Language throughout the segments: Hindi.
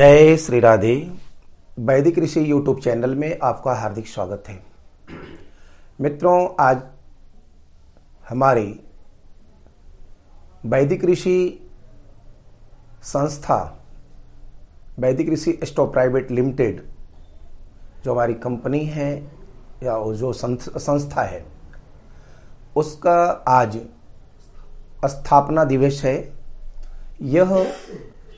जय श्री राधे। वैदिक ऋषि यूट्यूब चैनल में आपका हार्दिक स्वागत है। मित्रों, आज हमारी वैदिक ऋषि संस्था, वैदिक ऋषि स्टो प्राइवेट लिमिटेड, जो हमारी कंपनी है या जो संस्था है, उसका आज स्थापना दिवस है। यह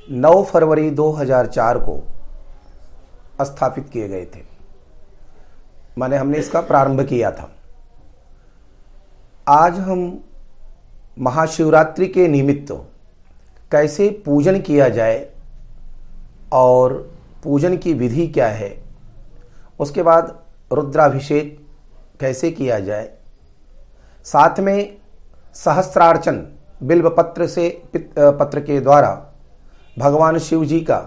9 फरवरी 2004 को स्थापित किए गए थे। माने हमने इसका प्रारंभ किया था। आज हम महाशिवरात्रि के निमित्त कैसे पूजन किया जाए और पूजन की विधि क्या है, उसके बाद रुद्राभिषेक कैसे किया जाए, साथ में सहस्त्रार्चन बिल्व पत्र से पत्र के द्वारा भगवान शिव जी का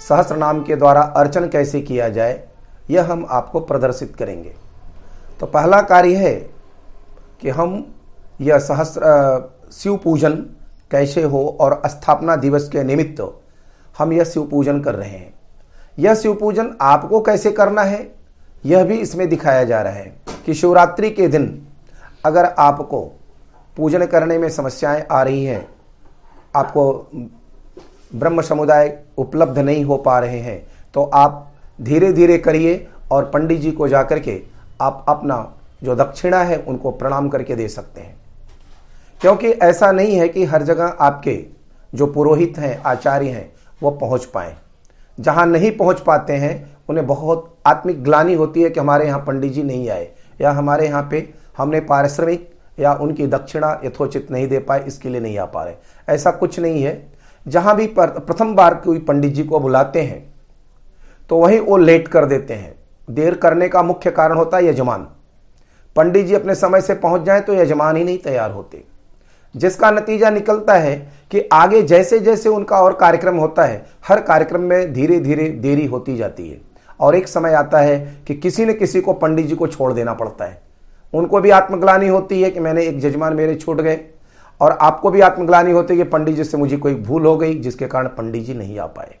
सहस्त्र नाम के द्वारा अर्चन कैसे किया जाए, यह हम आपको प्रदर्शित करेंगे। तो पहला कार्य है कि हम यह सहस्त्र शिव पूजन कैसे हो और स्थापना दिवस के निमित्त हम यह शिव पूजन कर रहे हैं। यह शिव पूजन आपको कैसे करना है, यह भी इसमें दिखाया जा रहा है कि शिवरात्रि के दिन अगर आपको पूजन करने में समस्याएँ आ रही हैं, आपको ब्रह्म समुदाय उपलब्ध नहीं हो पा रहे हैं। तो आप धीरे धीरे करिए और पंडित जी को जाकर के आप अपना जो दक्षिणा है, उनको प्रणाम करके दे सकते हैं। क्योंकि ऐसा नहीं है कि हर जगह आपके जो पुरोहित हैं, आचार्य हैं, वो पहुँच पाए। जहाँ नहीं पहुँच पाते हैं, उन्हें बहुत आत्मिक ग्लानी होती है कि हमारे यहाँ पंडित जी नहीं आए। या हमारे यहाँ पे हमने पारिश्रमिक या उनकी दक्षिणा यथोचित नहीं दे पाए, इसके लिए नहीं आ पा रहे। ऐसा कुछ नहीं है। जहाँ भी प्रथम बार कोई पंडित जी को बुलाते हैं तो वहीं वो लेट कर देते हैं। देर करने का मुख्य कारण होता है यजमान। पंडित जी अपने समय से पहुँच जाए तो यजमान ही नहीं तैयार होते। जिसका नतीजा निकलता है कि आगे जैसे जैसे उनका और कार्यक्रम होता है, हर कार्यक्रम में धीरे धीरे देरी होती जाती है। और एक समय आता है कि किसी न किसी को पंडित जी को छोड़ देना पड़ता है। उनको भी आत्मग्लानी होती है कि मैंने एक जजमान मेरे छूट गए। और आपको भी आत्मग्लानी होती है कि पंडित जी से मुझे कोई भूल हो गई, जिसके कारण पंडित जी नहीं आ पाए।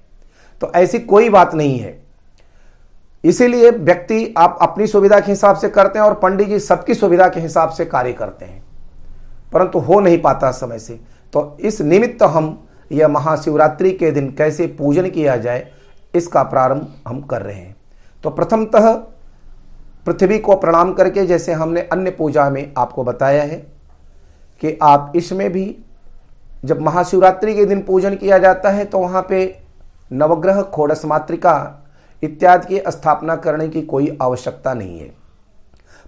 तो ऐसी कोई बात नहीं है। इसीलिए व्यक्ति आप अपनी सुविधा के हिसाब से करते हैं और पंडित जी सबकी सुविधा के हिसाब से कार्य करते हैं। परंतु हो नहीं पाता समय से। तो इस निमित्त हम यह महाशिवरात्रि के दिन कैसे पूजन किया जाए, इसका प्रारंभ हम कर रहे हैं। तो प्रथमतः पृथ्वी को प्रणाम करके, जैसे हमने अन्य पूजा में आपको बताया है कि आप इसमें भी जब महाशिवरात्रि के दिन पूजन किया जाता है तो वहाँ पे नवग्रह, खोड़स मातृका इत्यादि की स्थापना करने की कोई आवश्यकता नहीं है।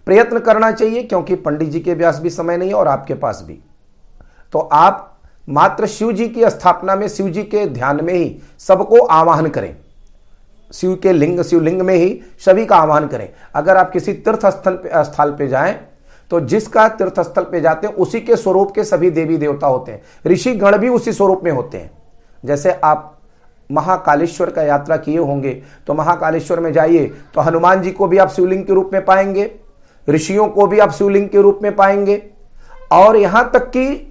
प्रयत्न करना चाहिए, क्योंकि पंडित जी के व्यास भी समय नहीं है और आपके पास भी। तो आप मात्र शिव जी की स्थापना में, शिव जी के ध्यान में ही सबको आवाहन करें। शिव के लिंग, शिवलिंग में ही सभी का आह्वान करें। अगर आप किसी तीर्थ स्थल स्थल पे जाएँ तो जिसका तीर्थस्थल पे जाते हैं, उसी के स्वरूप के सभी देवी देवता होते हैं। ऋषि गण भी उसी स्वरूप में होते हैं। जैसे आप महाकालेश्वर का यात्रा किए होंगे तो महाकालेश्वर में जाइए तो हनुमान जी को भी आप शिवलिंग के रूप में पाएँगे, ऋषियों को भी आप शिवलिंग के रूप में पाएँगे। और यहाँ तक कि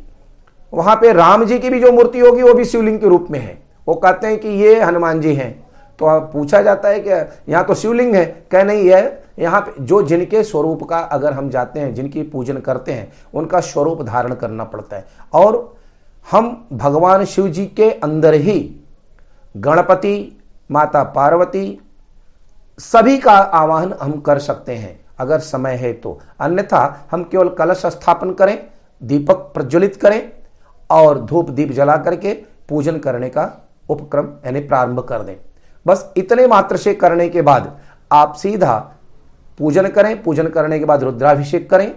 वहाँ पे राम जी की भी जो मूर्ति होगी, वो भी शिवलिंग के रूप में है। वो कहते हैं कि ये हनुमान जी हैं। तो पूछा जाता है कि यहाँ तो शिवलिंग है। कह नहीं है यहाँ पे जो जिनके स्वरूप का अगर हम जाते हैं, जिनकी पूजन करते हैं, उनका स्वरूप धारण करना पड़ता है। और हम भगवान शिव जी के अंदर ही गणपति, माता पार्वती सभी का आवाहन हम कर सकते हैं, अगर समय है तो। अन्यथा हम केवल कलश स्थापन करें, दीपक प्रज्वलित करें और धूप दीप जला करके पूजन करने का उपक्रम, यानी प्रारंभ कर दें। बस इतने मात्र से करने के बाद आप सीधा पूजन करें, पूजन करने के बाद रुद्राभिषेक करें।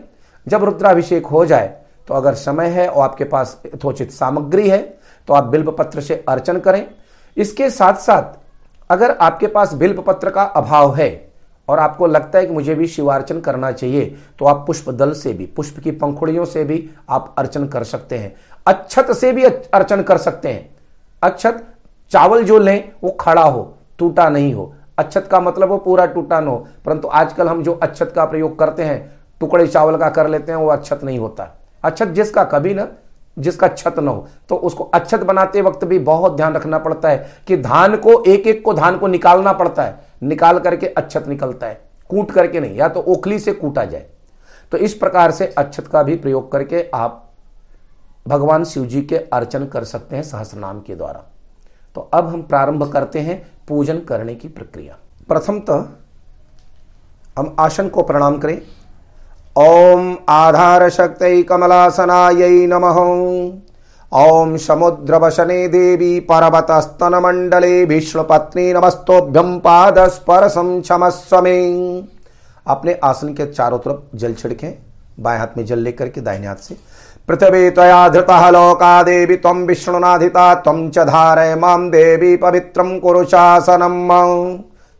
जब रुद्राभिषेक हो जाए तो अगर समय है और आपके पास यथोचित सामग्री है तो आप बिल्व पत्र से अर्चन करें। इसके साथ साथ अगर आपके पास बिल्व पत्र का अभाव है और आपको लगता है कि मुझे भी शिवार्चन करना चाहिए तो आप पुष्प दल से भी, पुष्प की पंखुड़ियों से भी आप अर्चन कर सकते हैं। अच्छत से भी अर्चन कर सकते हैं। अच्छत चावल जो लें, वो खड़ा हो, टूटा नहीं हो। अच्छत का मतलब वो पूरा टूटा न हो, परंतु आजकल हम जो अच्छत का प्रयोग करते हैं, टुकड़े चावल का कर लेते हैं, वो अच्छत नहीं होता। अच्छत जिसका कभी ना, जिसका छत न हो। तो उसको अच्छत बनाते वक्त भी बहुत ध्यान रखना पड़ता है कि धान को एक एक को धान को निकालना पड़ता है। निकाल करके अच्छत निकलता है। कूट करके नहीं, या तो ओखली से कूटा जाए। तो इस प्रकार से अच्छत का भी प्रयोग करके आप भगवान शिव जी के अर्चन कर सकते हैं सहस्रनाम के द्वारा। तो अब हम प्रारंभ करते हैं पूजन करने की प्रक्रिया। प्रथमतः हम आसन को प्रणाम करें। ओम आधार शक्ति कमलासनाय नमः। ओम समुद्रवशने देवी पर्वतस्तन मंडले विष्णुपत्नी नमस्तोभ्यम पाद स्पर्शम क्षमस्व अपने आसन के चारों तरफ़ जल छिड़कें, बाएँ हाथ में जल लेकर के दाहिने हाथ से। पृथ्वी तया धृता लोका देवी तम विष्णुनाधिता तम च धारय माम देवी पवित्रम कुरुशासनम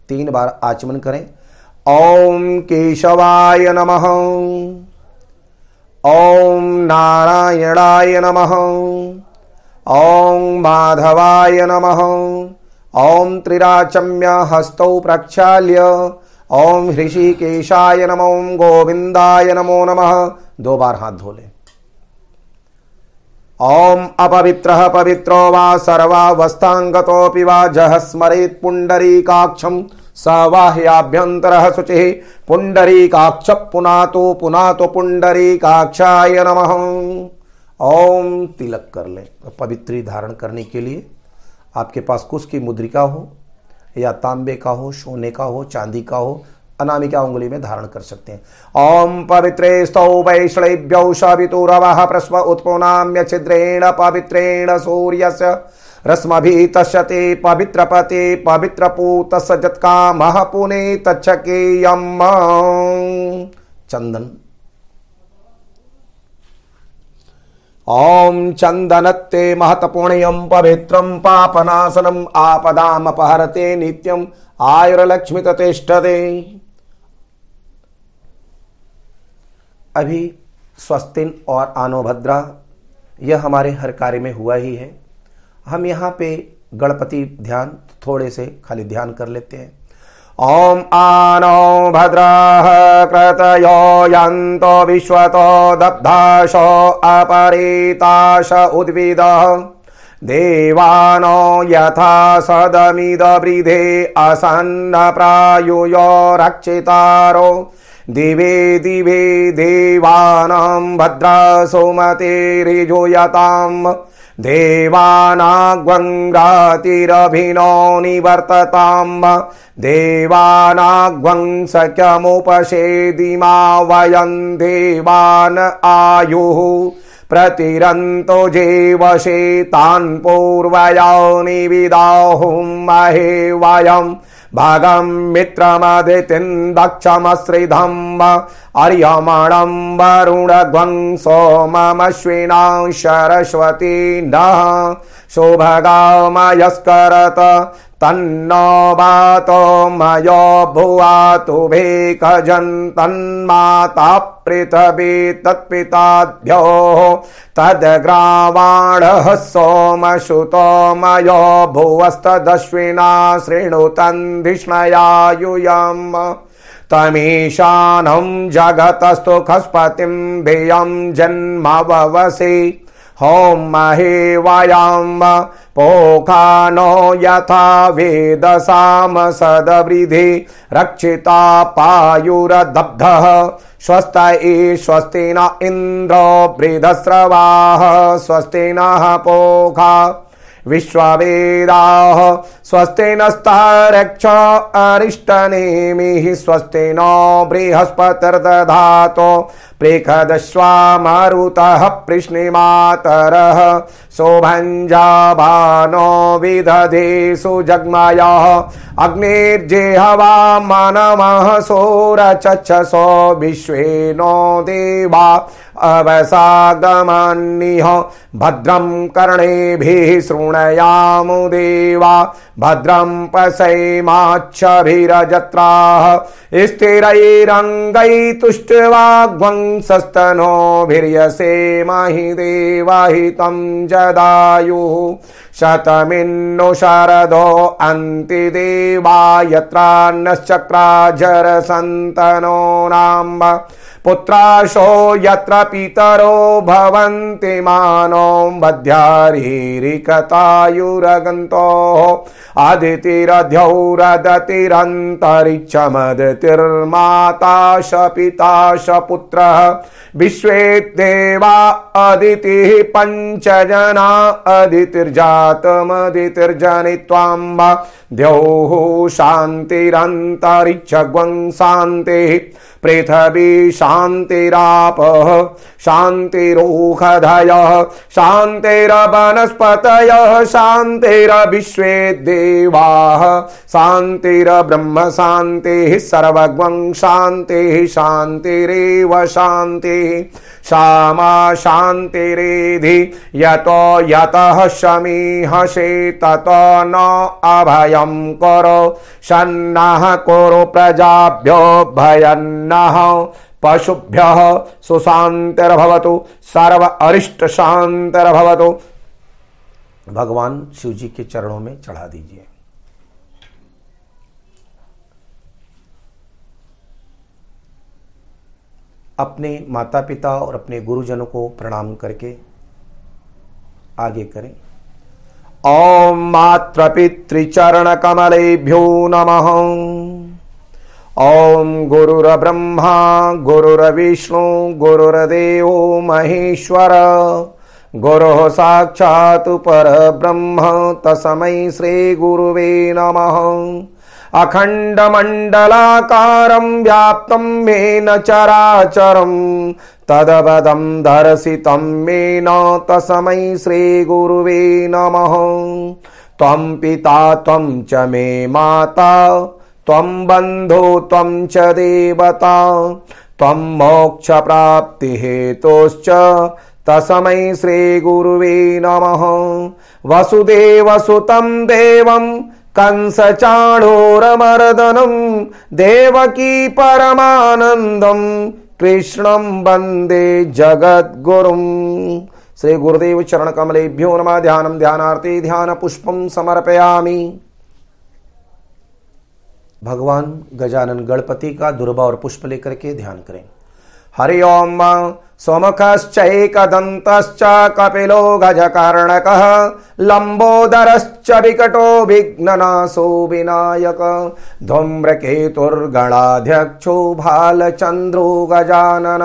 तीन बार आचमन करें। ओम केशवाय नमः। ओम नारायणाय नमः। ओम माधवाय नमः। ओम त्रिराचम्य हस्तौ प्रक्षाल्य। ओम ऋषिकेशाय नमो गोविंदाय नमो नमः। दो बार हाथ धो ले। ओम अपवित्र पवित्रो वा सर्वावस्थांगतोऽपि वा जह स्मरेत् पुण्डरीकाक्षम् सवाह्याभ्यंतर शुचि। पुंडरीकाक्ष पुनातो पुनातो पुंडरीकाक्षाय नम। ओम तिलक कर लें। तो पवित्री धारण करने के लिए आपके पास कुछ की मुद्रिका हो, या तांबे का हो, सोने का हो, चांदी का हो अनामिका उंगली में धारण कर सकते हैं। ओम पवित्रे स्तौ वैष्णव्यौ सवितुरवः प्रस्व उत्पुनाम्य छिद्रेण पवित्रेण सूर्यस्य रश्मभि तस्यते पवित्रपते पवित्रपूत सजत्का महपुने तच्छके यम चंदन। ओम चंदनत्ते महत्पुण्यम पवित्रम पापनाशनम आपदाम अपहरते नित्यम आयुर्लक्ष्मी ततिष्ठते अभी स्वस्तिन और आनोभद्रा, यह हमारे हर कार्य में हुआ ही है। हम यहाँ पे गणपति ध्यान थोड़े से खाली ध्यान कर लेते हैं। ओम आनो भद्र क्रतयो यन्तो विश्वतो दब्धाशो अपरीताश उद्विद। देवानो यथा सदमिदवृधे असन्न प्रायुयो रक्षितारो। दिवे दिवे देवानां भद्रा सोमतेरिजुयताम्। देवानाग्वङ्गातिरभिनो निवर्तताम् देवानाग्वं सख्यमुपषेदिमा वयं देवान् आयुः। प्रतिरन्तो जेवशे तान् पूर्वया निविदाहुं महे वयम् भागं मित्रमदितिं दक्षमश्रिधम् अर्यमणं वरुणध्वं सोममश्विना सरस्वती नः। शोभगामयस्करत तन्नो वातो मयो भुवातु भेकजन्तन्माता पृथ्वी तत्पिताभ्योः तद्ग्रावाणः सोमसुतो मयो भुवस्तदश्विना शृणुतन्धिष्णयायुयम् तमीशानं जगतस्तु खस्पतिं धियं जन्मवसि होम महे पोखा नो यथा वेदसाम सदवृधि रक्षिता पायुरदब्धः स्वस्त ए स्वस्ति न इन्द्रो वृधस्रवाः स्वस्ति नः पोखा विश्ववेदाः स्वस्ति नस्तरक्ष अरिष्टनेमिः स्वस्ति नो बृहस्पतिर्दधातो प्रेखदश्वामरुतः कृष्णिमातरः शोभञ्जाभानो विदधेषु जग्मयः अग्निर्जेहवा मनमः विश्वे नो देवा अवसागमान्निह भद्रं कर्णेभिः शृणयामु देवा भद्रं पशैमाच्छभिरजत्राः स्थिरैरङ्गै तुष्टवाग्वंसस्तनोभिर्यसे महि देवाहितं जदायुः। शतमिन्नु शारदो अन्तिदेवा यत्रान्नश्चक्राजरसन्तनो नाम्ब। पुत्राशो यत्र पितरो भवन्ति मानो बध्यारीरिकतायुरगन्तोः अदितिरध्यौरदतिरन्तरिक्षमदितिर्माता श पिता श पुत्रः विश्वे देवा अदितिः पञ्चजना अदितिर्जातमदितिर्जनि त्वाम्ब द्यौः शान्तिरन्तरिक्षग्वं शान्तिः। पृथ्वी शान्तिरापः शान्तिरोषधयः शान्तिरवनस्पतयः शान्तिरविश्वे देवाः शान्तिरब्रह्म शान्तिः, सर्वग्वं शान्तिः, शान्तिरेव शान्तिः। श्यामा शान्तिरेधि, यतो यतः शमीहसे तत न अभयं करो। सन्नः कुरु प्रजाभ्यो भयन्नः। पशुभ्यः सुशांतिर्भवतु सर्व अरिष्ट शांतिर्भवतु भगवान शिव जी के चरणों में चढ़ा दीजिए। अपने माता पिता और अपने गुरुजनों को प्रणाम करके आगे करें। ओम मात्र पितृचरण कमलेभ्यो नमः। ओम गुरुर्ब्रह्मा, गुरुर्विष्णु, गुरुर्देव महेश्वर। गुरु साक्षात् परब्रह्म, तस्मै श्रीगुरुवे नमः। अखण्डमण्डलाकारं व्याप्तं मेन चराचरं तदवदं दर्शितं मेन तस्मै श्रीगुरुवे नमः। त्वं पिता त्वं च मे माता त्वं बन्धो त्वं च देवता त्वं मोक्षप्राप्तिहेतोश्च तस्मै श्रीगुरुवे नमः। वसुदेवसुतं देवं कंसचाणोरमर्दनं देवकी परमानन्दं कृष्णं वंदे जगद्गुरुम् श्री गुरुदेव चरण कमलेभ्यो नमा। ध्यानम ध्यानार्थी ध्यान पुष्पम समर्पयामि। भगवान गजानन गणपति का दुर्बा और पुष्प लेकर के ध्यान करें। हरि ओम सोमखश्चैकदन्तश्च कपिलो गजकर्णकः। लम्बोदरश्च विकटो विघ्ननाशो विनायक। धूम्रकेतुर्गणाध्यक्षो भालचन्द्रो गजानन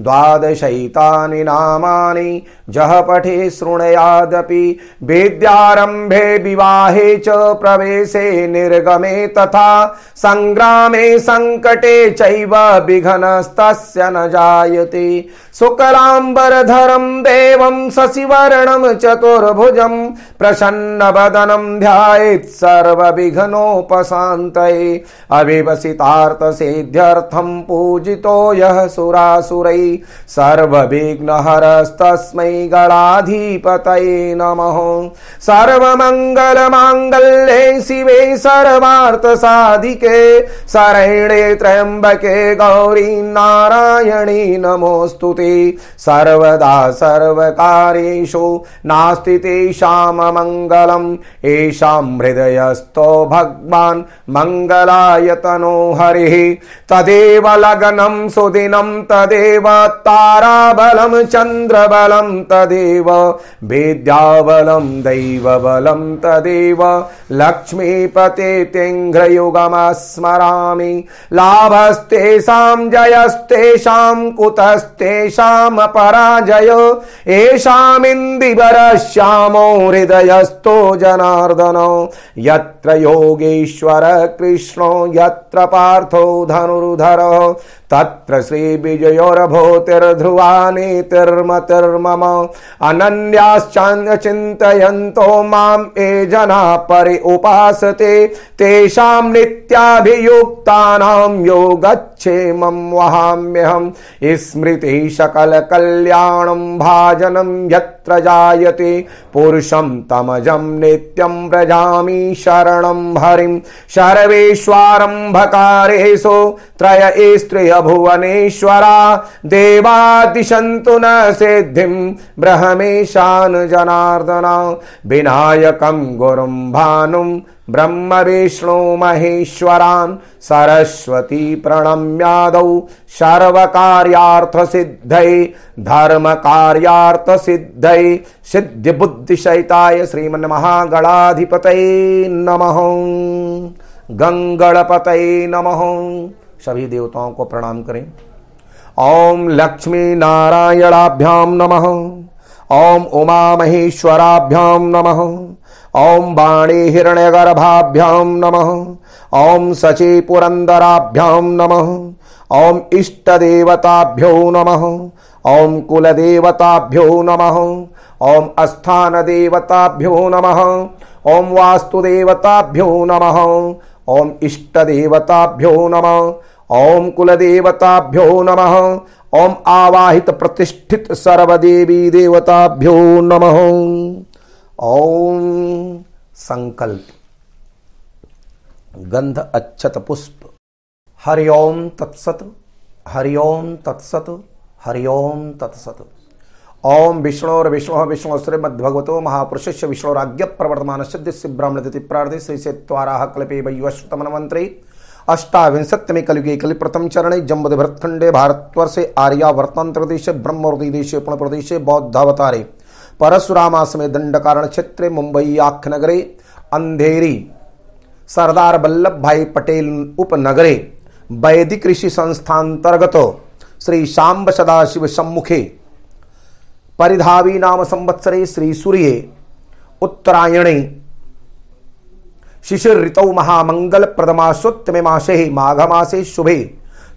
द्वादशैतानि नामानि पठे शृणुयादपि। विद्यारम्भे विवाहे च प्रवेशे निर्गमे तथा सङ्ग्रामे सङ्कटे चैव विघ्नस्तस्य न जायते। शुक्लाम्बरधरं देवं शशिवर्णं चतुर्भुजं प्रसन्नवदनं ध्यायेत् सर्वविघ्नोपशान्तये। अविवसितार्थसिद्ध्यर्थं पूजितो यः सुरासुरै। सर्वविघ्नहरस्तस्मै गणाधिपतये नमः। सर्वमङ्गलमाङ्गल्ये शिवे सर्वार्थसाधिके। शरणे त्र्यम्बके गौरी नारायणी नमोऽस्तु ते। सर्वदा सर्वकार्येषु नास्ति तेषाममङ्गलम् येषां हृदयस्थो भगवान् मङ्गलायतनो हरिः। तदेव लग्नं सुदिनं तदेव ताराबलं चन्द्रबलं तदेव विद्याबलं दैवबलं तदेव लक्ष्मीपते तिङ्घ्रयुगमस्मरामि लाभस्तेषां जयस्तेषां कुतस्तेषामपराजय। येषामिन्दिवरश्यामो हृदयस्थो जनार्दन यत्र योगेश्वर कृष्णो यत्र पार्थो धनुर्धर। तत्र श्रीविजयोरभूतिर्ध्रुवानीतिर्मतिर्मम। अनन्याश्चान्यचिन्तयन्तो माम् ये जना परि उपासते तेषां नित्याभियुक्तानां योगक्षेमं वहाम्यहम् स्मृति सकलकल्याणं भाजनं यत्र जायते, पुरुषं तमजं नित्यं व्रजामि शरणं हरिं। शर्वेष्वारम्भकारेषु त्रय स्त्रियभुवनेश्वरा देवादिशन्तु न सिद्धिं ब्रह्मेशान् जनार्दना, विनायकं गुरुं भानुं ब्रह्म विष्णु महेश्वरान्, सरस्वती प्रणम्यादौ सर्वकार्यार्थसिद्धै, धर्मकार्यार्थसिद्धै सिद्धिबुद्धिशयिताय श्रीमन्महागणाधिपतये नमः। गंगणपतये नमः। सभी देवताओं को प्रणाम करें। ओम लक्ष्मी नारायणाभ्याम नमः। ओम उमा महेश्वराभ्याम नमः। ओम वाणी हिरण्यगर्भाभ्यां नमः। ओम सची पुरंदराभ्यां नमः। ओम इष्टदेवताभ्यो नमः। ओम कुलदेवताभ्यो नमः। ओम स्थानदेवताभ्यो नमः। ओम वास्तुदेवताभ्यो नमः। ओम इष्टदेवताभ्यो नमः। ओम कुलदेवताभ्यो नमः। ओम आवाहित प्रतिष्ठित सर्वदेवी देवताभ्यो नमः। ओम संकल्प। गंध अच्छत पुष्प। हरिओम तत्सत। हरिओम तत्सत। हरिओम तत्सत। ओम विष्णु विष्णु विष्णु श्रीमद्भगवतो महापुरुष विष्णुराज्ञ प्रवर्तमान सिद्धि ब्राह्मण प्रार्थी श्री से कल्पे वैवश्वतमन मंत्री अष्टाविंशत्यमे कलयुगे कलि प्रथम चरणे जम्बद भरतखंडे भारतवर्षे आर्या वर्तंत्र देशे ब्रह्मवर्दी देशे पुण प्रदेशे बौद्धावतारे परशुरामा में दंडकारण क्षेत्र मुंबई आख नगरे अंधेरी सरदार वल्लभ भाई पटेल उपनगरे वैदिक ऋषि संस्थांतर्गत श्री शांब सदाशिव सम्मुखे परिधावी नाम संवत्सरे श्री सूर्य उत्तरायणे। शिशिर ऋतौ महामंगल प्रदमाशोत्तमे मासे माघ मासे शुभे।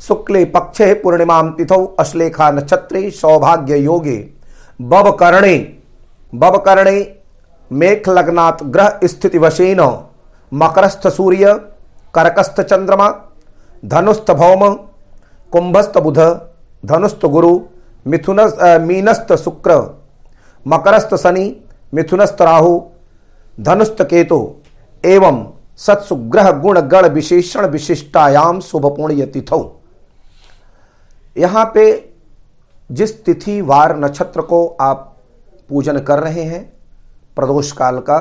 शुक्ले पक्षे पूर्णिमा तिथौ अश्लेखा नक्षत्रे सौभाग्य योगे बवकर्णे। बवकर्णे मेघ लग्नात् ग्रह स्थिति वशेन मकरस्थ सूर्य करकस्थ चंद्रमा धनुस्थ भौम कुंभस्थ बुध धनुस्थ गुरु मिथुन मीनस्थ शुक्र मकरस्थ शनि मिथुनस्थ राहु धनुस्थ केतु, एवं सत्सुग्रह गुण गण विशेषण विशिष्टायाम शुभ पुण्य तिथौ। यहाँ पे जिस तिथि वार नक्षत्र को आप पूजन कर रहे हैं, प्रदोष काल का,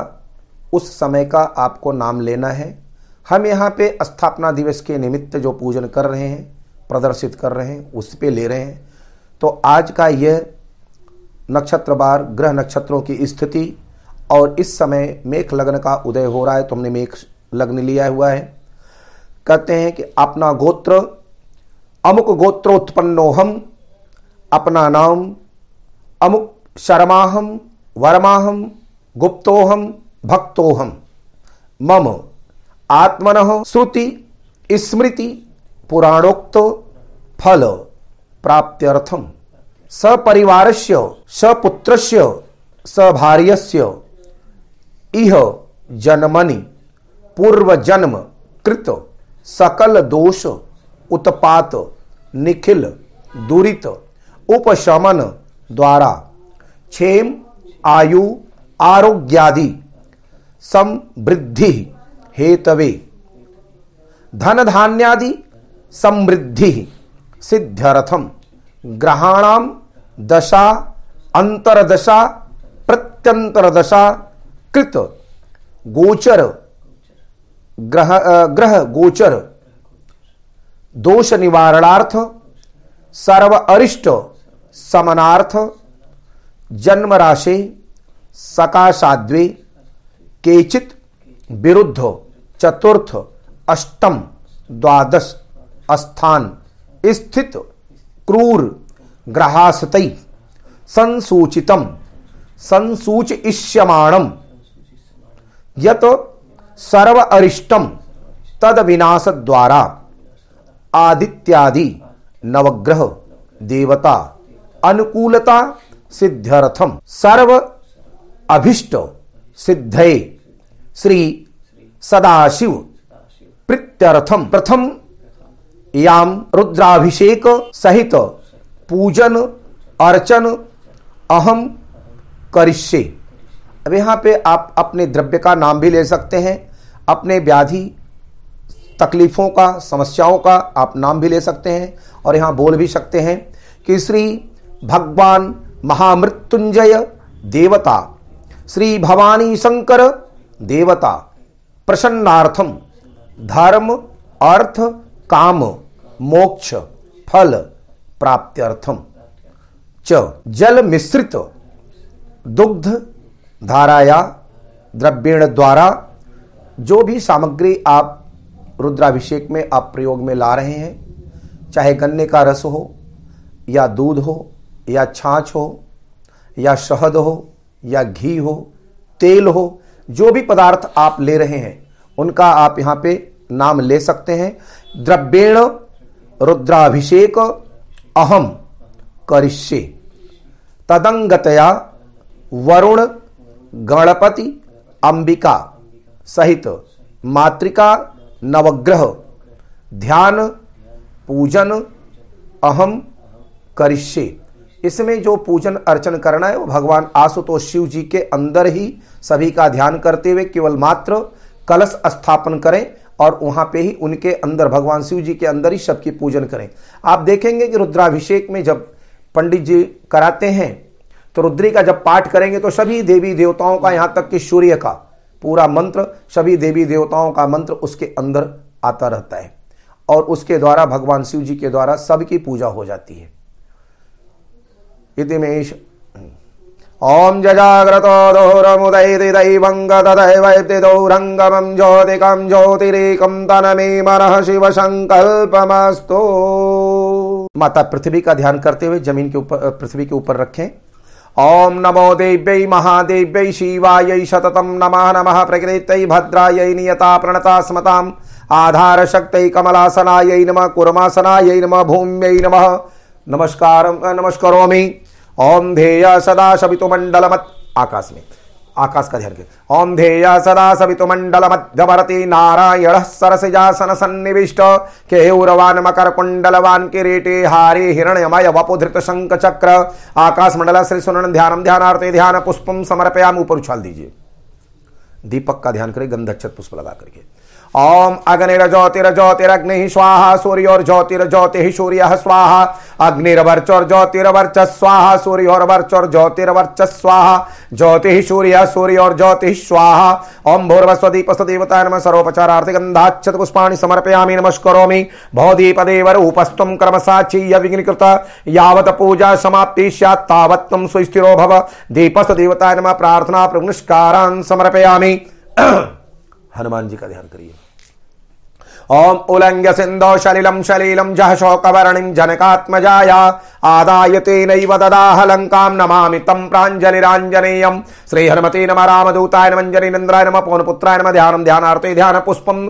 उस समय का आपको नाम लेना है। हम यहाँ पे स्थापना दिवस के निमित्त जो पूजन कर रहे हैं, प्रदर्शित कर रहे हैं, उस पे ले रहे हैं। तो आज का यह नक्षत्र बार ग्रह नक्षत्रों की स्थिति और इस समय मेघ लग्न का उदय हो रहा है तो हमने मेघ लग्न लिया हुआ है। कहते हैं कि अपना गोत्र, अमुक गोत्रोत्पन्नो हम अपना नाम अमुक शर्माहम वर्माहम गुप्तोहम भक्तोहम मम आत्मन श्रुति, स्मृति, पुराणोक्त फल। प्राप्त्यर्थम सपरिवारस्य, सपुत्रस्य, सभार्यस्य। इह जन्मनि, पूर्वजन्म कृत, सकल दोष, उत्पात, निखिल, दुरित, उपशमन द्वारा। क्षेम, आयु, आरोग्यादि समृद्धि हेतवे। धन धान्यादि समृद्धि सिद्ध्यर्थम। ग्रहाणाम दशा, अंतरदशा, प्रत्यंतरदशा, कृत। गोचर। ग्रह ग्रह, गोचर। दोष निवारणार्थ सर्व अरिष्ट, समनार्थ। जन्म राशि सकाशाद्वे। केचित, विरुद्ध। चतुर्थ, अष्टम, द्वादश स्थान स्थित क्रूर ग्रहासत संसूचितम संसूचिष्यमाणम यत सर्व अरिष्टम तद विनाश द्वारा आदित्यादि नवग्रह देवता अनुकूलता सिद्ध्यर्थम। सर्व अभिष्ट सिद्धये। श्री सदाशिव प्रीत्यर्थम। प्रथम याम रुद्राभिषेक सहित पूजन, अर्चन अहम करिष्ये। अब यहाँ पे आप अपने द्रव्य का नाम भी ले सकते हैं, अपने व्याधि तकलीफों का, समस्याओं का आप नाम भी ले सकते हैं और यहाँ बोल भी सकते हैं कि श्री भगवान महामृत्युंजय देवता, श्री भवानी शंकर देवता, प्रसन्नार्थम, धर्म, अर्थ काम, मोक्ष, फल प्राप्त्यर्थम। च, जल मिश्रित, दुग्ध, धाराया, द्रव्यण द्वारा, जो भी सामग्री आप रुद्राभिषेक में, आप प्रयोग में ला रहे हैं, चाहे गन्ने का रस हो, या दूध हो, या छाछ हो, या शहद हो, या घी हो, तेल हो, जो भी पदार्थ आप ले रहे हैं, उनका आप यहाँ पे नाम ले सकते हैं। द्रव्येण रुद्राभिषेक अहम करिष्ये। तदंगतया वरुण, गणपति, अंबिका सहित मातृका, नवग्रह, ध्यान, पूजन अहम करिष्ये। इसमें जो पूजन अर्चन करना है, वो भगवान आशुतोष शिव जी के अंदर ही सभी का ध्यान करते हुए केवल मात्र कलश स्थापन करें और वहाँ पे ही उनके अंदर, भगवान शिव जी के अंदर ही सबकी पूजन करें। आप देखेंगे कि रुद्राभिषेक में जब पंडित जी कराते हैं तो रुद्री का जब पाठ करेंगे तो सभी देवी देवताओं का यहाँ तक कि सूर्य का पूरा मंत्र, सभी देवी देवताओं का मंत्र उसके अंदर आता रहता है। और उसके द्वारा, भगवान शिव जी के द्वारा सबकी पूजा हो जाती है। इतिमेश ओम जजाग्रतो दोहरमुदैति दैवङ्गतदैवैतिदौरङ्गमं ज्योतिकं ज्योतिरेकं तनमे मनः शिव संकल्पमस्तु माता, पृथ्वी का ध्यान करते हुए ज़मीन के ऊपर पृथ्वी के ऊपर रखें। ओम नमो देव्यै महादेव्यै शिवायै शततं नमः नमः प्रकृत्यै भद्रायै नियता प्रणता स्मताम् आधारशक्त्यै कमलासनायै नमः कुर्मासनायै नमः भूम्यै नमः। नमस्कार नमस्करोमि। ओम ध्येय सदा सवितु मंडल मत आकाश में आकाश का ध्यान ओम ध्येय सदा सवितु मंडल मध्यवर्ती नारायण सरसिजासन सन्निविष्ट। केहूरवान मकर कुंडलवान किरीटे हारे हिरण्यमय वपुधृत शंख चक्र। आकाश मंडल श्री सुनन ध्यान ध्यानार्थे ध्यान पुष्पम समर्पयाम। ऊपर उछाल दीजिए। दीपक का ध्यान करें गंधक्षत पुष्प लगा करके ओम अग्निर अग्निर्ज्योतिर्ज्योतिरग्नि स्वाहा सूर्य और सूर्योर्ज्योतिर्ज्योतिः सूर्यः स्वाहा। अग्निर्वर्चोर्ज्योतिर्वर्च स्वाहा सूर्योर्वर्चोर ज्योतिर्वर्च स्वाहा। ज्योतिः सूर्य सूर्योर्ज्योतिः स्वाहा। ओम भूर्वस्वदीपस्तदेवताय नमः सर्वोपचारार्थ गन्धाक्षत पुष्पाणि समर्पयामि, नमस्करोमि। भवदीपदेव रूपस्त्वं क्रमसाचीय विघ्निकृत यावत पूजा समाप्ति स्यात् त्वं सुस्थिरो भव। दीपस्तदेवताय नमः प्रार्थना प्रनमस्कारान् समर्पयामि। हनुमान जी का ध्यान करिए। ओम उलंग सिंधो शलिलम शलीलम जह शोकवर्णिम जनकात्मजाया आदाय तेन ददाह लंकां नमामि तम प्राञ्जलिराञ्जनेयं। श्री हनुमते नम, रामदूताय नमञ्जनि नंद्राय नम पौनपुत्राय नम, ध्यान ध्यानार्थे ध्यान पुष्पम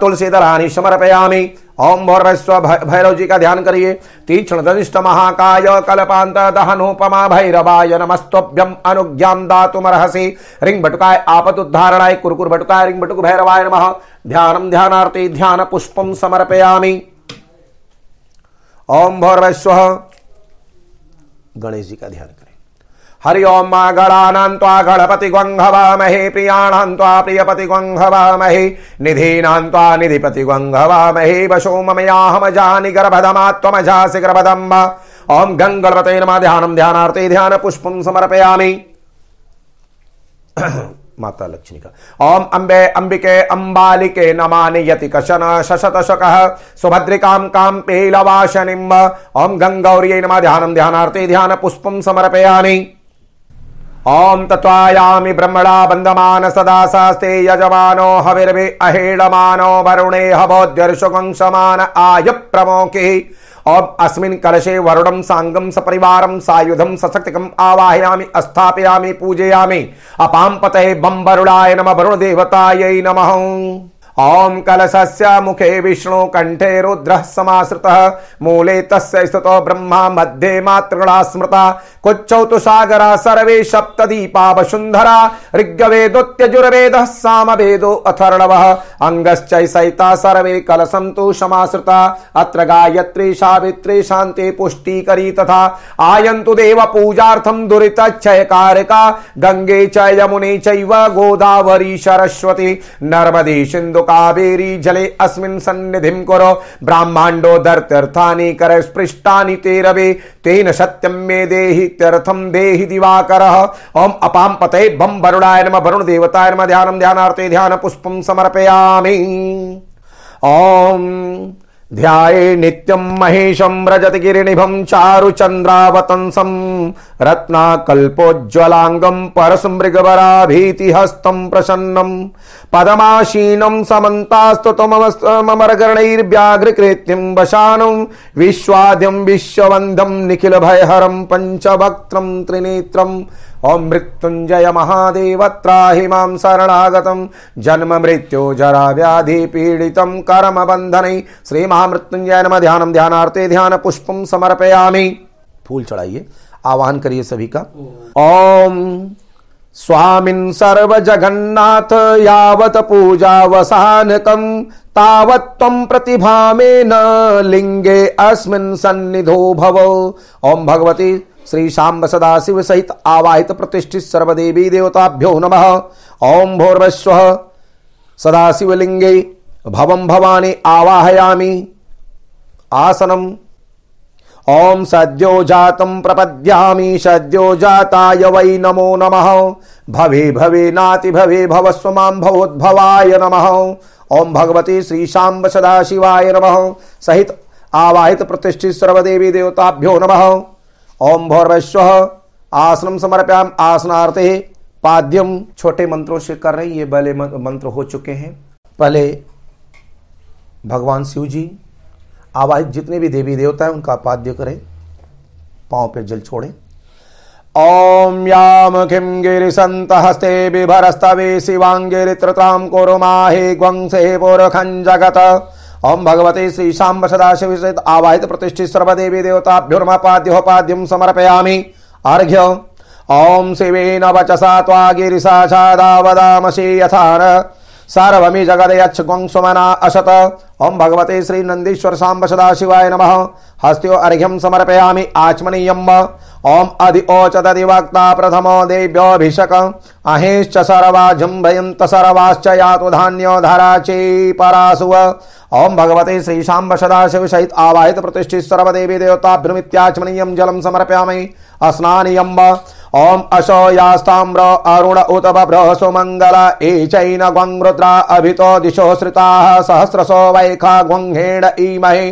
तुलसीदलानि समर्पयामि। ओम भौरस्व भैरव जी का ध्यान करिए तीक्ष्ण दनिष्ठ महाकाय कल्पांत दहनोपमा भैरवाय नमस्तभ्यम अनुज्ञाम दातुमर्हसि। रिंग बटुकाय आपत उद्धारणाय कुरकुर बटुकाय रिंग बटुक भैरवाय नमः। ध्यानम ध्यानार्थे ध्यान पुष्पम समर्पयामि। ओम भौरस्व गणेश जी का ध्यान करें हरि ओम मा गणानान्त्वा गणपति ग्वंघवामहे प्रियाणान्त्वा प्रियपति ग्वंघवामहे निधीनान्त्वा निधिपति ग्वंघवामहे वशो ममयाहमजानि गर्भधमा त्वमजासि गर्भदम्ब ओम गंगणपते नमः, ध्यानं ध्यानार्थे ध्यान पुष्पं समर्पयामि। माता लक्ष्मी का ओम अंबे अंबिके अंबालिके नमानि यति कशन शशत शक सुभद्रिकां कां पेलवाशनिम्ब। ओम गंगौर्यै नमः, ध्यानं ध्यानार्थे ध्यान पुष्पं समर्पयामि। ओम तत्वायामि ब्रह्मणा बंधमान सदा सास्ते यजमानो हविर्भि अहेडमानो वरुणे हवोद्यर्षुकंसमान आय प्रमोके और अस्मिन् कलशे वरुणं साङ्गं सपरिवारं सायुधं सशक्तिकम् आवाहयामि स्थापयामि पूजयामि। अपां पतये बं वरुणाय नमः वरुणदेवतायै नमः। ओम कलशस्य मुखे विष्णु कंठे रुद्र समाश्रित, मूले तस्य ब्रह्मा, मध्ये मातृणा स्मृता। कुच्छौ तु सागरा सर्वे सप्तदीपा वसुन्धरा ऋग्वेदोत्यजुर्वेद सामवेदो अथर्णवः। अङ्गश्चैसैता सर्वे कलशं तु समाश्रिता। अत्र गायत्री, सावित्री, शान्ति, पुष्टिकरी तथा आयन्तु देव पूजार्थं दुरितक्षयकारका। गङ्गे च यमुने चैव गोदावरी सरस्वती। नर्मदे सिन्धु कावेरी जले अस्मिन् सन्निधिं कुरु। ब्राह्मांडो दर्त्यर्थानि कर स्पृष्टानि ते रवे। तेन सत्यं मे देहि, त्यर्थं देहि दिवाकरः। ॐ अपां पते बं वरुणाय नमः। वरुण देवताय नम। ध्यानं ध्यानार्थे ध्यान पुष्पं समर्पयामि। ॐ ध्याये नित्यं महेशं रजतगिरिनिभं चारुचन्द्रावतंसं, रत्नाकल्पोज्ज्वलाङ्गं परसमृगवराभीतिहस्तं प्रसन्नं, पदमाशीनं समन्तास्तुतममरगणैर्व्याघ्रकृत्यं वशानं, विश्वाद्यं विश्ववन्दं निखिलभयहरं पञ्चवक्त्रं त्रिनेत्रम् ओम मृत्युंजय महादेव त्राहि माँ शरणागतं। जन्म मृत्यु जरा व्याधि पीडितं कर्म बंधन श्री महामृत्युंजय नम। ध्यानम ध्यानार्थे ध्यान पुष्पम समर्पयामि। फूल चढ़ाइए। आवाहन करिए सभी का। ओम स्वामिन् सर्वजगन्नाथ यावत् पूजावसानकम् तावत् त्वं प्रतिभामेन। लिङ्गे अस्मिन् सन्निधो भव। ॐ भगवती। श्री शाम्ब सदाशिव सहित आवाहित प्रतिष्ठित सर्वदेवी देवताभ्यो नमः। ओम भोर्वस्व सदाशिवलिंगे भवम भवानी आवाहयामि। आसनम। ओम सद्यो जातम प्रपद्यामी। सद्यो जाताय वै नमो नमः। भवे भवे, नाति, भवे, भवस्व माँ भवोद्भवाय नमः। ओम भगवती श्री शाम्ब सदाशिवाय नमः। सहित आवाहित प्रतिष्ठित सर्वदेवी देवताभ्यो नमः। ओम भौरवैश्व। आसनम समर्प्याम आसनार्थे। पाद्यम छोटे मंत्रों से कर रहे हैं। ये बड़े मंत्र हो चुके हैं। पहले भगवान शिव जी आवाहित जितने भी देवी देवता हैं, उनका पाद्य करें। पाँव पे जल छोड़े। ओम याम किम गिरि संत हस्ते बिभरस्तवे शिवांगिरित्रताम कोरुमाहे ग्वंसे पुरखं जगत। ओम भगवते श्री शाम्ब सदाशिव सहित आवाहित प्रतिष्ठित सर्वदेवी देवताभ्युर्मापाद्योपाद्यम समर्पयामि। अर्घ्य। ओम शिवेन वचसा त्वा गिरिसा छादावदामसि यथान। सार्वमी जगदयच्छ गुंसुमना अशत। ओम भगवते श्री नंदीश्वर सांब सदाशिवाय नमः। हस्त्यो अर्घ्यम समर्पयामि। आचमनीयम। ओम अधि ओचदिवक्ता प्रथमो देव्योभिषक अहेश्च सर्वा जुम्भयन्त सर्वाश्च यातु धान्यो धराची परासुव। ओम भगवते श्री शाम्ब सदाशिव सहित आवाहित प्रतिष्ठित सर्वदेवी देवताभ्युमित्याचमनीयम जलम समर्पयामि। अस्नानियम्ब। ओम अशो यास्ताम्र अरुण उत बभ्र सुमंगल एचैन ग्वंरुद्रा अभितो दिशो श्रिताः सहस्रसो वैखा ग्वंहेण ईमहे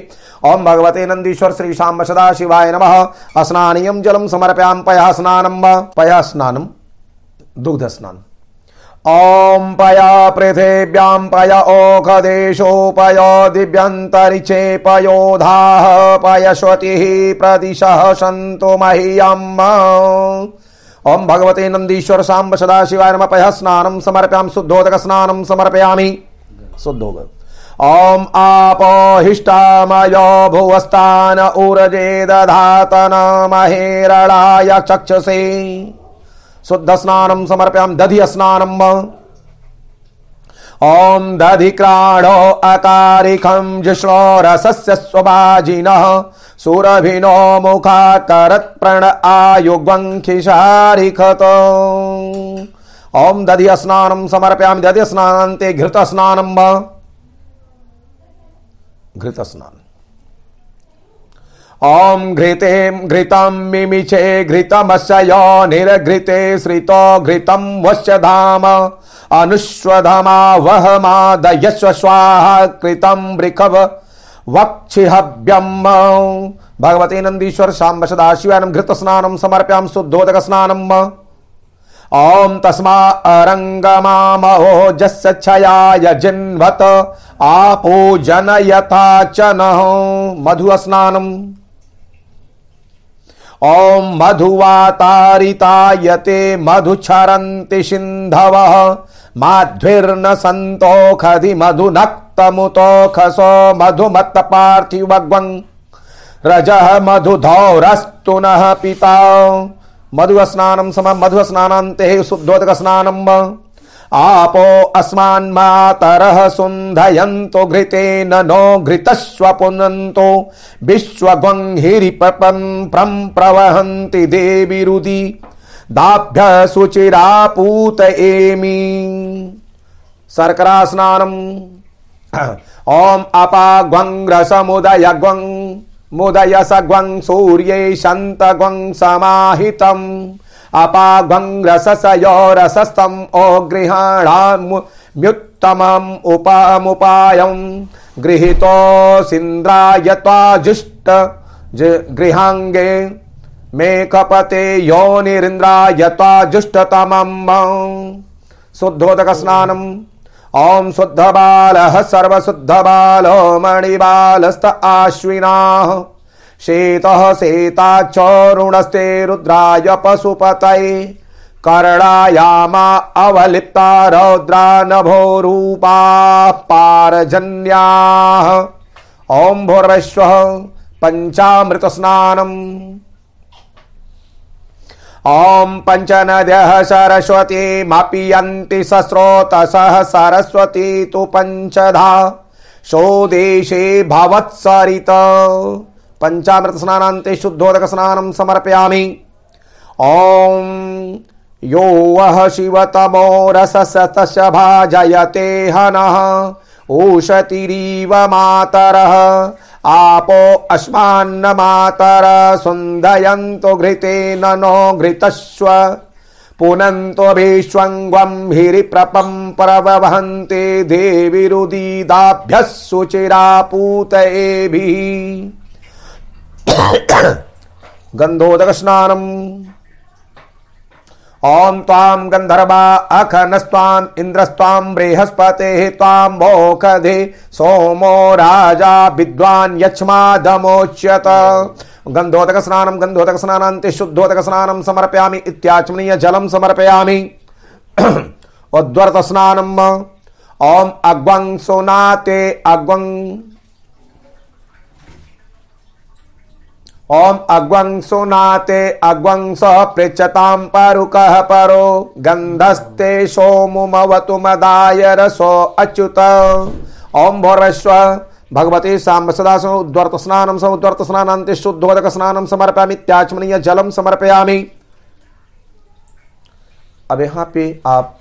ओम भगवते नंदीश्वर श्री शाम्ब सदा शिवाय नमः। स्नानीयम जलम समर्पयाम पया स्नानम पया स्नानम दुग्ध स्नान ओम पया पृथिव्यां पय ओखदेशोपय दिव्यन्तरिक्षे पयोधाः पयश्वतिः प्रदिशः सन्तु मह्यम्। ओम भगवते नंदीश्वर सांब सदा शिवाय नम। पय स्नानम समर्प्याम। शुद्धोदक स्नानम समर्पयामि। शुद्धोदक ओम आपोहिष्टामयो भुवस्तान ऊर्जे दधातन महेरणाय चक्षसे। शुद्ध स्नानम समर्प्याम। दधि स्नानम। ओम दधिक्राणो अकारिखं जिष्णो रसस्य स्वभाजिनः। सुरभिनो मुखा मुखाकरत्प्रण आयुग्वङ्खिशारिखत दधि स्नानं समर्पयामि। घृत स्नानं घृत स्नान ओम घृते घृतं मिमिचे घृतमस्य यो निर्घृते श्रितो घृतं वश्य धाम अनुस्वधमा वह मादयस्व स्वाहा कृतं वृखव वक्षिहव्यम। भगवते नंदीश्वर शाम्ब सदाशिवानम घृत स्नानम समर्प्याम शुद्धोदक स्नानम ओम तस्मा अरंगमामहो जस्य छयाय जिन्वत आपो जनयथा च मधु स्नानम ओम मधुवातारितायते मधुचरन्ति सिन्धवः। माध्विर्न सन्तोखधि मधुनक्तमुतोखसो मधुमत्तपार्थिवग्वं रजः मधुधौरस्तु नः पिता। मधुस्नानं सम मधुस्नानान्ते शुद्धोदकस्नानम् आपो अस्मान्मातरः सुन्धयन्तो घृतेन नो घृतस्व पुनन्तो। विश्वग्वं हिरिपपं प्रं प्रवहन्ति देवीरुदि दाभ्य शुचिरापूत एमी। शर्करा स्नानम ओम अपाग्वंग्रसमुदय ग्वं मुदय सग्वं सूर्ये शंत ग्वं समाहितम् अपाग्वंग्रससयोरसस्तम् ओगृहाणामुत्तमम् उपामुपायम्। गृहीतोऽसिन्द्राय त्वाजुष्ट गृहाङ्गे मेघपते योनिरिन्द्राय त्वाजुष्टतमम् शुद्धोदक स्नानम् ॐ शुद्धबालः सर्वशुद्धबालो मणिबालस्त आश्विनाः। शेतः शेताच्चोरुणस्ते रुद्राय पशुपतये। कर्णायामा अवलिप्ता रौद्रा नभोरूपाः पारजन्याः। ॐ भूर्वश्वः पञ्चामृतस्नानम्। ॐ पञ्चनद्यः सरस्वतीमपियन्ति सस्रोतसः सरस्वती तु पञ्चधा। शोदेशे भवत्सरित। शुद्धोदक शुद्धोदकस्नानं समर्पयामि। ॐ यो वः शिवतमो रससतश भाजयते हनः। ऊषतिरीव मातरः। आपो अस्मान्न मातर सुन्दयन्तो घृतेन नो घृतस्व। पुनन्तो भीष्वङ्गं हिरिप्रपं प्रवहन्ते देविरुदीदाभ्यः सुचिरापूतयेभिः गन्धोदकस्नानम् ॐ त्वां गन्धर्वा अखनस्त्वाम् इन्द्रस्त्वां बृहस्पतेः त्वां मोखधे सोमो राजा विद्वान् यक्ष्मादमोच्यत गन्धोदकस्नानं शुद्धोदक शुद्धोदकस्नानं समर्पयामि इत्याचमनीय जलं समर्पयामि। उद्वर्त उद्वर्तस्नानम् ॐ अग्वं सोनाते अग्वं ओम अग्वं सुनाते, अग्वं स पृच्छतां परुकः परो, गन्धस्ते सोमुमवतु मदाय रसो अच्युत। ओम भोरस्व भगवती सांब सदा सो उद्वर्त स्नानं स उद्वर्त स्नानान्ते शुद्धोदक स्नानं समर्पयामि त्याचमनीय जलम समर्पयामि। अब यहाँ पे आप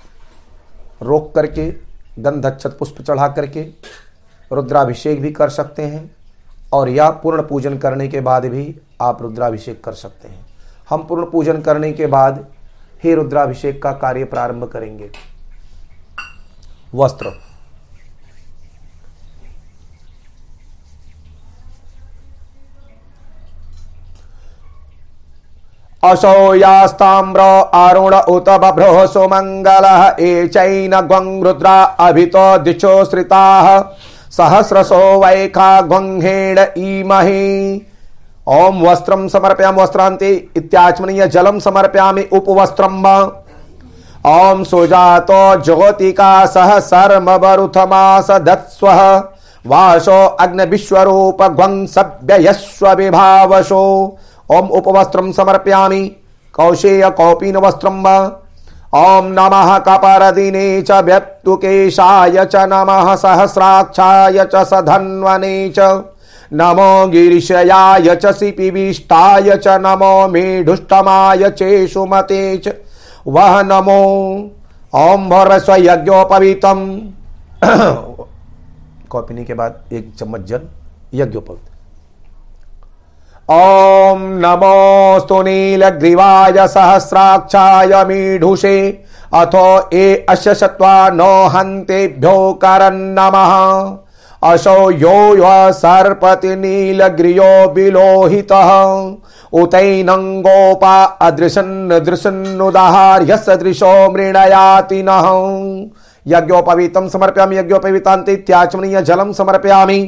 रोक करके गंध अक्षत पुष्प चढ़ा करके, रुद्राभिषेक भी कर सकते हैं। और या पूर्ण पूजन करने के बाद भी आप रुद्राभिषेक कर सकते हैं। हम पूर्ण पूजन करने के बाद ही रुद्राभिषेक का कार्य प्रारंभ करेंगे। वस्त्र। असौ यास्ताम्र अरुण उत बभ्रो सुमङ्गलः ए चैन ग्वं रुद्रा अभितो दिशो श्रिताः। सहस्रसो वैखा ग्वंहेण ईमहि। ओम वस्त्रं समर्पयामि, वस्त्रान्ते इत्याचमनीय जलं समर्पयामि उपवस्त्रम् ओम सुजातो ज्योतिका सह सर्मवरुथमास दत्स्वः। वासो अग्निविश्वरूप ग्वं सभ्ययस्व विभावशो ओम उपवस्त्रं समर्पयामि, कौशेय कौपीन वस्त्रम् ॐ नमः कपरदिने च व्यक्तुकेशाय च नमः सहस्राक्षाय च सधन्वने च। नमो गिरिशयाय च सिपिविष्टाय च नमो मेढुष्टमाय चेषुमते च। वह नमो। ॐ भरस्व यज्ञोपवीतम कौपिनी के बाद एक चम्मच जल, यज्ञोपवीत। ॐ नमोऽस्तु नीलग्रीवाय सहस्राक्षाय मीढुषे, अथो ए अस्य शत्वा नो हन्तेभ्यो करन्नमः असौ यो य सर्पति नीलग्रियो विलोहितः उतैनं गोपा अदृशन् दृशन्नुदाहार्य सदृशो मृणयाति नः। यज्ञोपवीतं समर्पयामि, यज्ञोपवीतान्ते जलं समर्पयामि।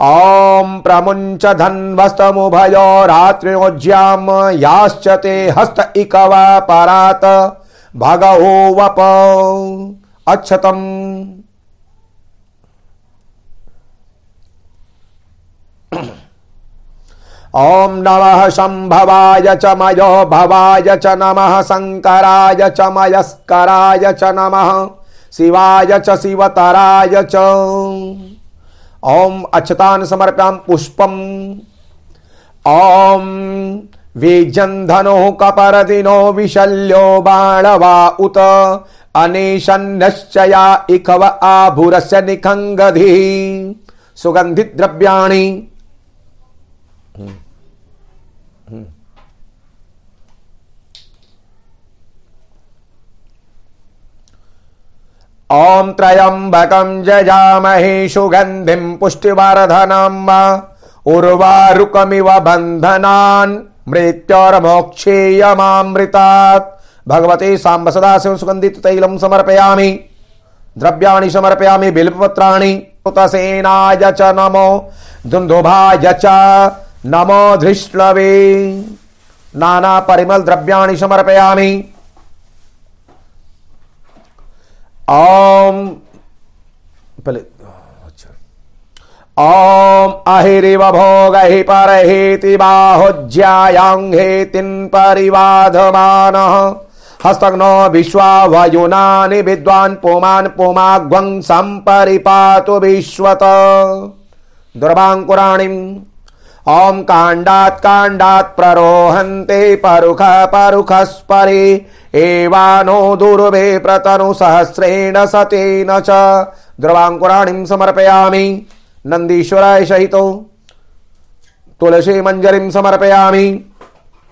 ॐ प्रमुञ्च धन्वस्तमुभयो रात्र्योज्यां याश्च ते हस्त इकव परात्। भगवो वप। अक्षतम। ओम नमः शंभवाय च मयो भवाय च नमः शंकराय च मयस्कराय च नमः। शिवाय च शिवतराय च। ओम अक्षतान समर्प्याम पुष्पम। ओम वीजन्धनो कपरदिनो विशल्यो बाणवा उत। अनेशन्नश्चया इखव आभुरस्य निखंगधि सुगंधित सुगन्धिद्रव्याणि। ॐ त्र्यम्बकं जजामहे सुगन्धिं पुष्टिवर्धनम् उर्वारुकमिव बन्धनान् मृत्योर्मोक्षेयमामृतात्। भगवते साम्ब सदाशिव सुगन्धित तैलं समर्पयामि। द्रव्याणि समर्पयामि, बिल्पपत्राणि उतसेनाय च नमो, दुन्दुभाय च नमो धृष्णवे। नाना परिमल द्रव्याणि समर्पयामि। ओम पहले अच्छा। ओम अहिरिव भोग हि परहेति बाहुज्यायाङ्घेतिन् परिवाधमानः। हस्तग्नो विश्वा वयुनानि विद्वान् पुमान् पुमाग्वं सम्परिपातु विश्वत। दुर्वाङ्कुराणिम् ॐ काण्डात् काण्डात् प्ररोहन्ते परुख परुखस्परि, एवानो दुर्वे प्रतनु सहस्रेण सतेन च। द्रवाङ्कुराणिं समर्पयामि, नन्दीश्वराय सहितो तुलसी मञ्जरीं समर्पयामि,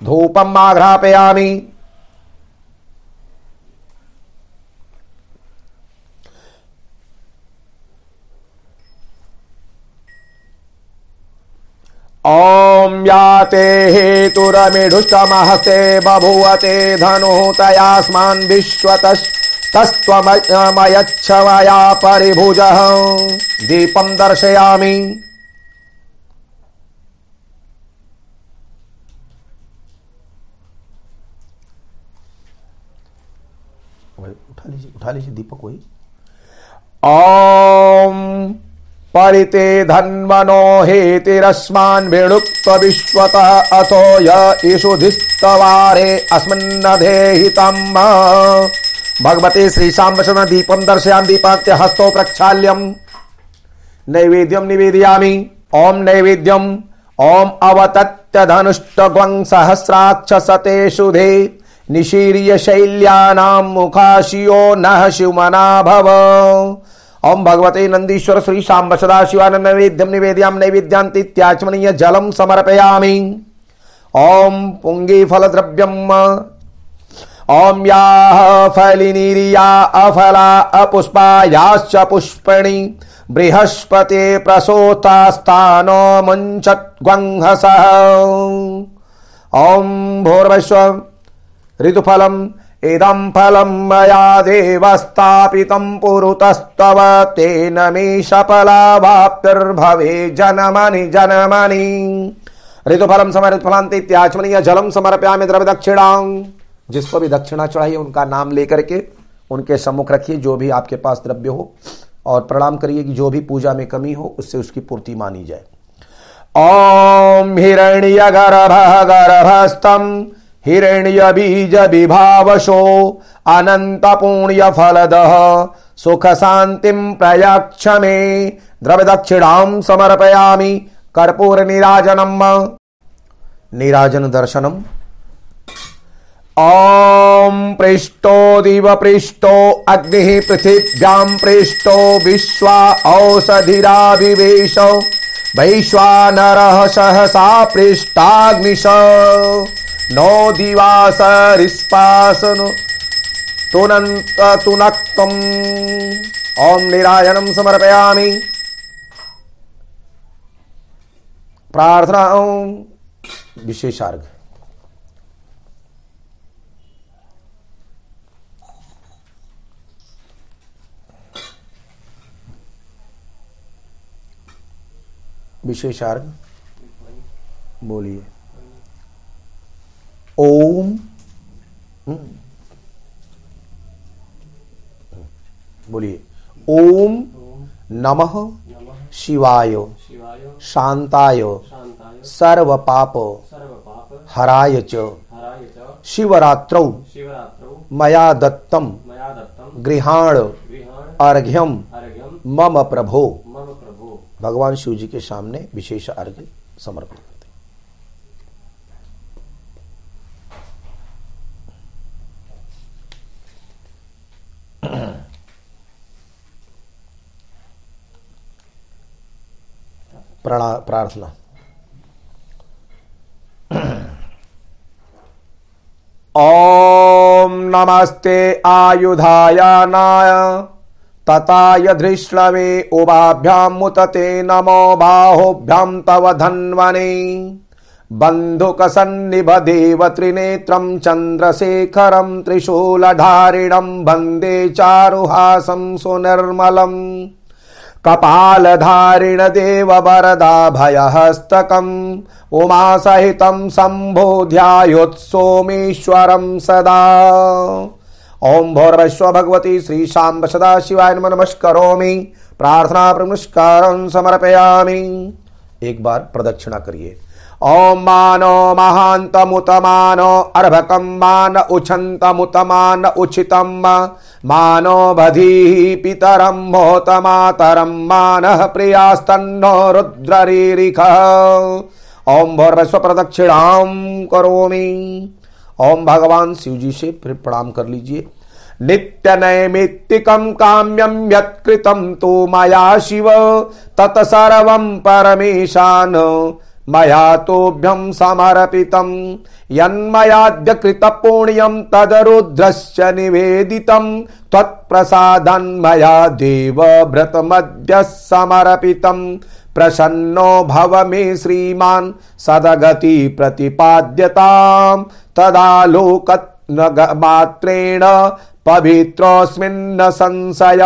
धूपम आघ्रापयामि ॐ याते हेतुरमिढुष्टमहस्ते बभूवते धनुः तयास्मान् विश्वतस्तस्त्वमयच्छ मया परिभुजः। दीपं दर्शयामि। उठा लीजिए उठा लीजिए दीपक वही परिते धन्वनो हेतिरस्मान् वेणुक्त विश्वतः अथो य ईशुधिस्तवारे अस्मिन्नधेहितम्। भगवते श्रीशाम्बशन दीपं दर्शयामि दीपात्य हस्तो प्रक्षाल्यम्। नैवेद्यं निवेदयामि। ॐ नैवेद्यम्। ॐ अवतत्य धनुष्टग्वं सहस्राक्षसते शुधे निशीर्य शैल्यानां मुखाशियो नः शिवमना भव ओम भगवते नंदीश्वर श्री शाम्ब सदा शिवानंद नैवेद्यम निवेद्याम नैवेद्यांतीत्याचमनीय जलम समर्पयामि। ओम पुंगी फल द्रव्यम ओम या फलिनीरिया अफला अपुष्पा याश्च पुष्पणि। बृहस्पते प्रसोतास्तानो मुञ्चद्गंहस ओम भूर्वस्व ऋतुफलम। इदं फलं मया देव स्थापितं पुरुतस्तव, तेन मे सफलावाप्तिर्भवे जनमनि जनमनि ऋतुफलम समय ऋतुफलांति त्याचमनीय जलम समर्प्यामि द्रव्य दक्षिणां जिसको भी दक्षिणा चढ़ाइए उनका नाम लेकर के उनके सम्मुख रखिए, जो भी आपके पास द्रव्य हो, और प्रणाम करिए कि जो भी पूजा में कमी हो, उससे उसकी पूर्ति मानी जाए। ओम हिरण्य गर्भ गर्भस्तम हिरण्य बीज विभावशो अनंत पुण्य फलदः सुख शांतिम प्रयक्ष मे द्रव्य दक्षिणाम समर्पयामि कर्पूर निराजनम निराजन दर्शनम ओम पृष्ठो दिव पृष्ठो अग्नि पृथिव्यां पृष्ठो विश्वा औषधिराविवेश वैश्वानरः सहसा पृष्ठाग्निश। नो तुनन्त तुनक्तम्। ॐ निराजनं समर्पयामि। प्रार्थना विशेषार्घ विशेषार्घ बोलिए। ओम। बोलिए। ओम नमः शिवाय शांताय सर्व पाप हराय च शिवरात्रौ मया दत्तम गृहाण अर्घ्यम मम प्रभो। भगवान शिव जी के सामने विशेष अर्घ्य समर्पित। करते प्रार्थना। ॐ नमस्ते आयुधायानाय तताय धृष्णवे उभाभ्यामुत ते नमो बाहुभ्यां तव धन्वने। बन्धुकसन्निभदेव त्रिनेत्रं चन्द्रशेखरं त्रिशूलधारिणं वंदे चारुहासं सुनिर्मलम् देव वरदाभयहस्तकम् उमासहितं सम्बोध्यायोत्सोमेश्वरं सदा। ओम भौरवस्व भगवती श्री शाम सदा शिवाय नम नमस्करोमि। प्रार्थना नमस्कार समर्पयामि। एक बार प्रदक्षिणा करिए। ओम मानो महान्तमुतमानो, अर्भकं मान उछन्तमुतमान उचितं मानो बधीः पितरं मोतमातरं मानः प्रियास्तन्नो रुद्ररीरिखः। ओम भौरवस्व प्रदक्षिणां करोमि। ओम भगवान शिव जी से फिर प्रणाम कर लीजिए। नित्य नैमित्तिकम काम्यम यत्कृतम तो मया शिव, तत्सर्व परमेशान। मया तोभ्यम समर्पितम यन्मयाद्य कृत पुण्यम तदरुद्रश्च निवेदितम त्वत्प्रसादन् मया देव व्रतमद्य समर्पितम प्रसन्नो भव मे श्रीमान सदगति प्रतिपाद्यताम तदालोक मात्रेण पवित्रोस्मिन्न संशय।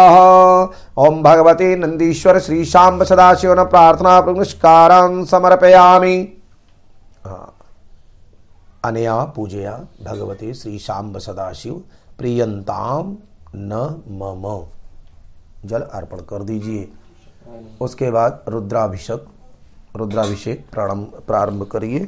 ओम भगवते नंदीश्वर श्री शाम सदाशिव प्रार्थना पुरस्कार समर्पयामि। अनया पूजया भगवते श्री शाम्ब सदाशिव। प्रियंताम न मम। जल अर्पण कर दीजिए। उसके बाद रुद्राभिषेक रुद्राभिषेक प्रारंभ करिए।